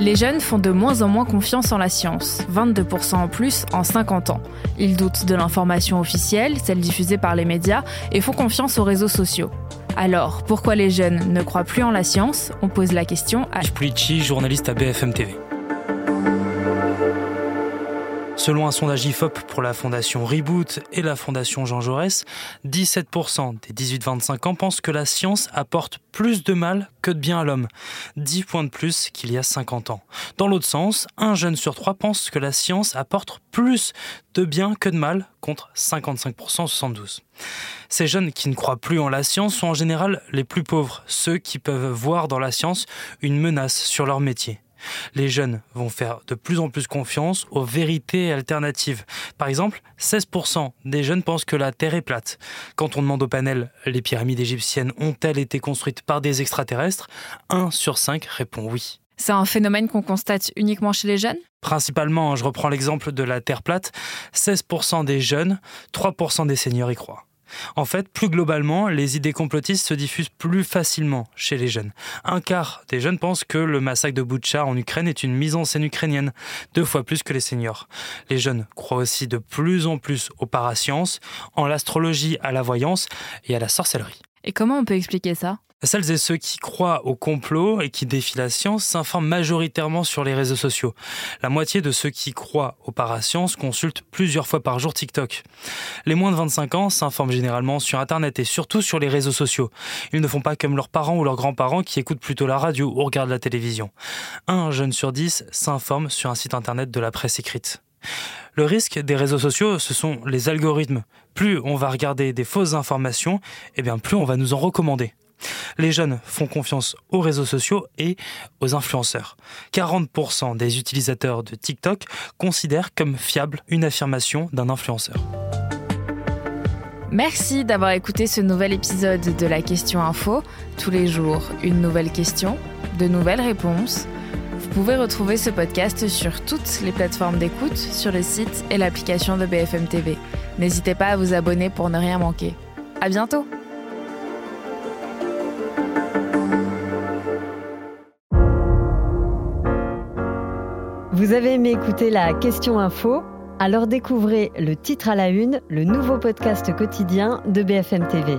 Les jeunes font de moins en moins confiance en la science, 22% en plus en 50 ans. Ils doutent de l'information officielle, celle diffusée par les médias, et font confiance aux réseaux sociaux. Alors, pourquoi les jeunes ne croient plus en la science? On pose la question à... Pulici, journaliste à BFM TV. Selon un sondage IFOP pour la fondation Reboot et la fondation Jean Jaurès, 17% des 18-25 ans pensent que la science apporte plus de mal que de bien à l'homme, 10 points de plus qu'il y a 50 ans. Dans l'autre sens, un jeune sur trois pense que la science apporte plus de bien que de mal, contre 55% en 72. Ces jeunes qui ne croient plus en la science sont en général les plus pauvres, ceux qui peuvent voir dans la science une menace sur leur métier. Les jeunes vont faire de plus en plus confiance aux vérités alternatives. Par exemple, 16% des jeunes pensent que la Terre est plate. Quand on demande au panel les pyramides égyptiennes ont-elles été construites par des extraterrestres? 1 sur 5 répond oui. C'est un phénomène qu'on constate uniquement chez les jeunes? Principalement, je reprends l'exemple de la Terre plate, 16% des jeunes, 3% des seniors y croient. En fait, plus globalement, les idées complotistes se diffusent plus facilement chez les jeunes. Un quart des jeunes pensent que le massacre de Boutcha en Ukraine est une mise en scène ukrainienne, deux fois plus que les seniors. Les jeunes croient aussi de plus en plus aux parasciences, en l'astrologie, à la voyance et à la sorcellerie. Et comment on peut expliquer ça? Celles et ceux qui croient au complot et qui défient la science s'informent majoritairement sur les réseaux sociaux. La moitié de ceux qui croient aux parasciences consultent plusieurs fois par jour TikTok. Les moins de 25 ans s'informent généralement sur Internet et surtout sur les réseaux sociaux. Ils ne font pas comme leurs parents ou leurs grands-parents qui écoutent plutôt la radio ou regardent la télévision. Un jeune sur dix s'informe sur un site Internet de la presse écrite. Le risque des réseaux sociaux, ce sont les algorithmes. Plus on va regarder des fausses informations, et eh bien plus on va nous en recommander. Les jeunes font confiance aux réseaux sociaux et aux influenceurs. 40% des utilisateurs de TikTok considèrent comme fiable une affirmation d'un influenceur. Merci d'avoir écouté ce nouvel épisode de la Question Info. Tous les jours, une nouvelle question, de nouvelles réponses. Vous pouvez retrouver ce podcast sur toutes les plateformes d'écoute, sur le site et l'application de BFM TV. N'hésitez pas à vous abonner pour ne rien manquer. À bientôt! Vous avez aimé écouter la question info? Alors découvrez le titre à la une, le nouveau podcast quotidien de BFM TV.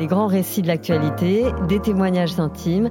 Les grands récits de l'actualité, des témoignages intimes,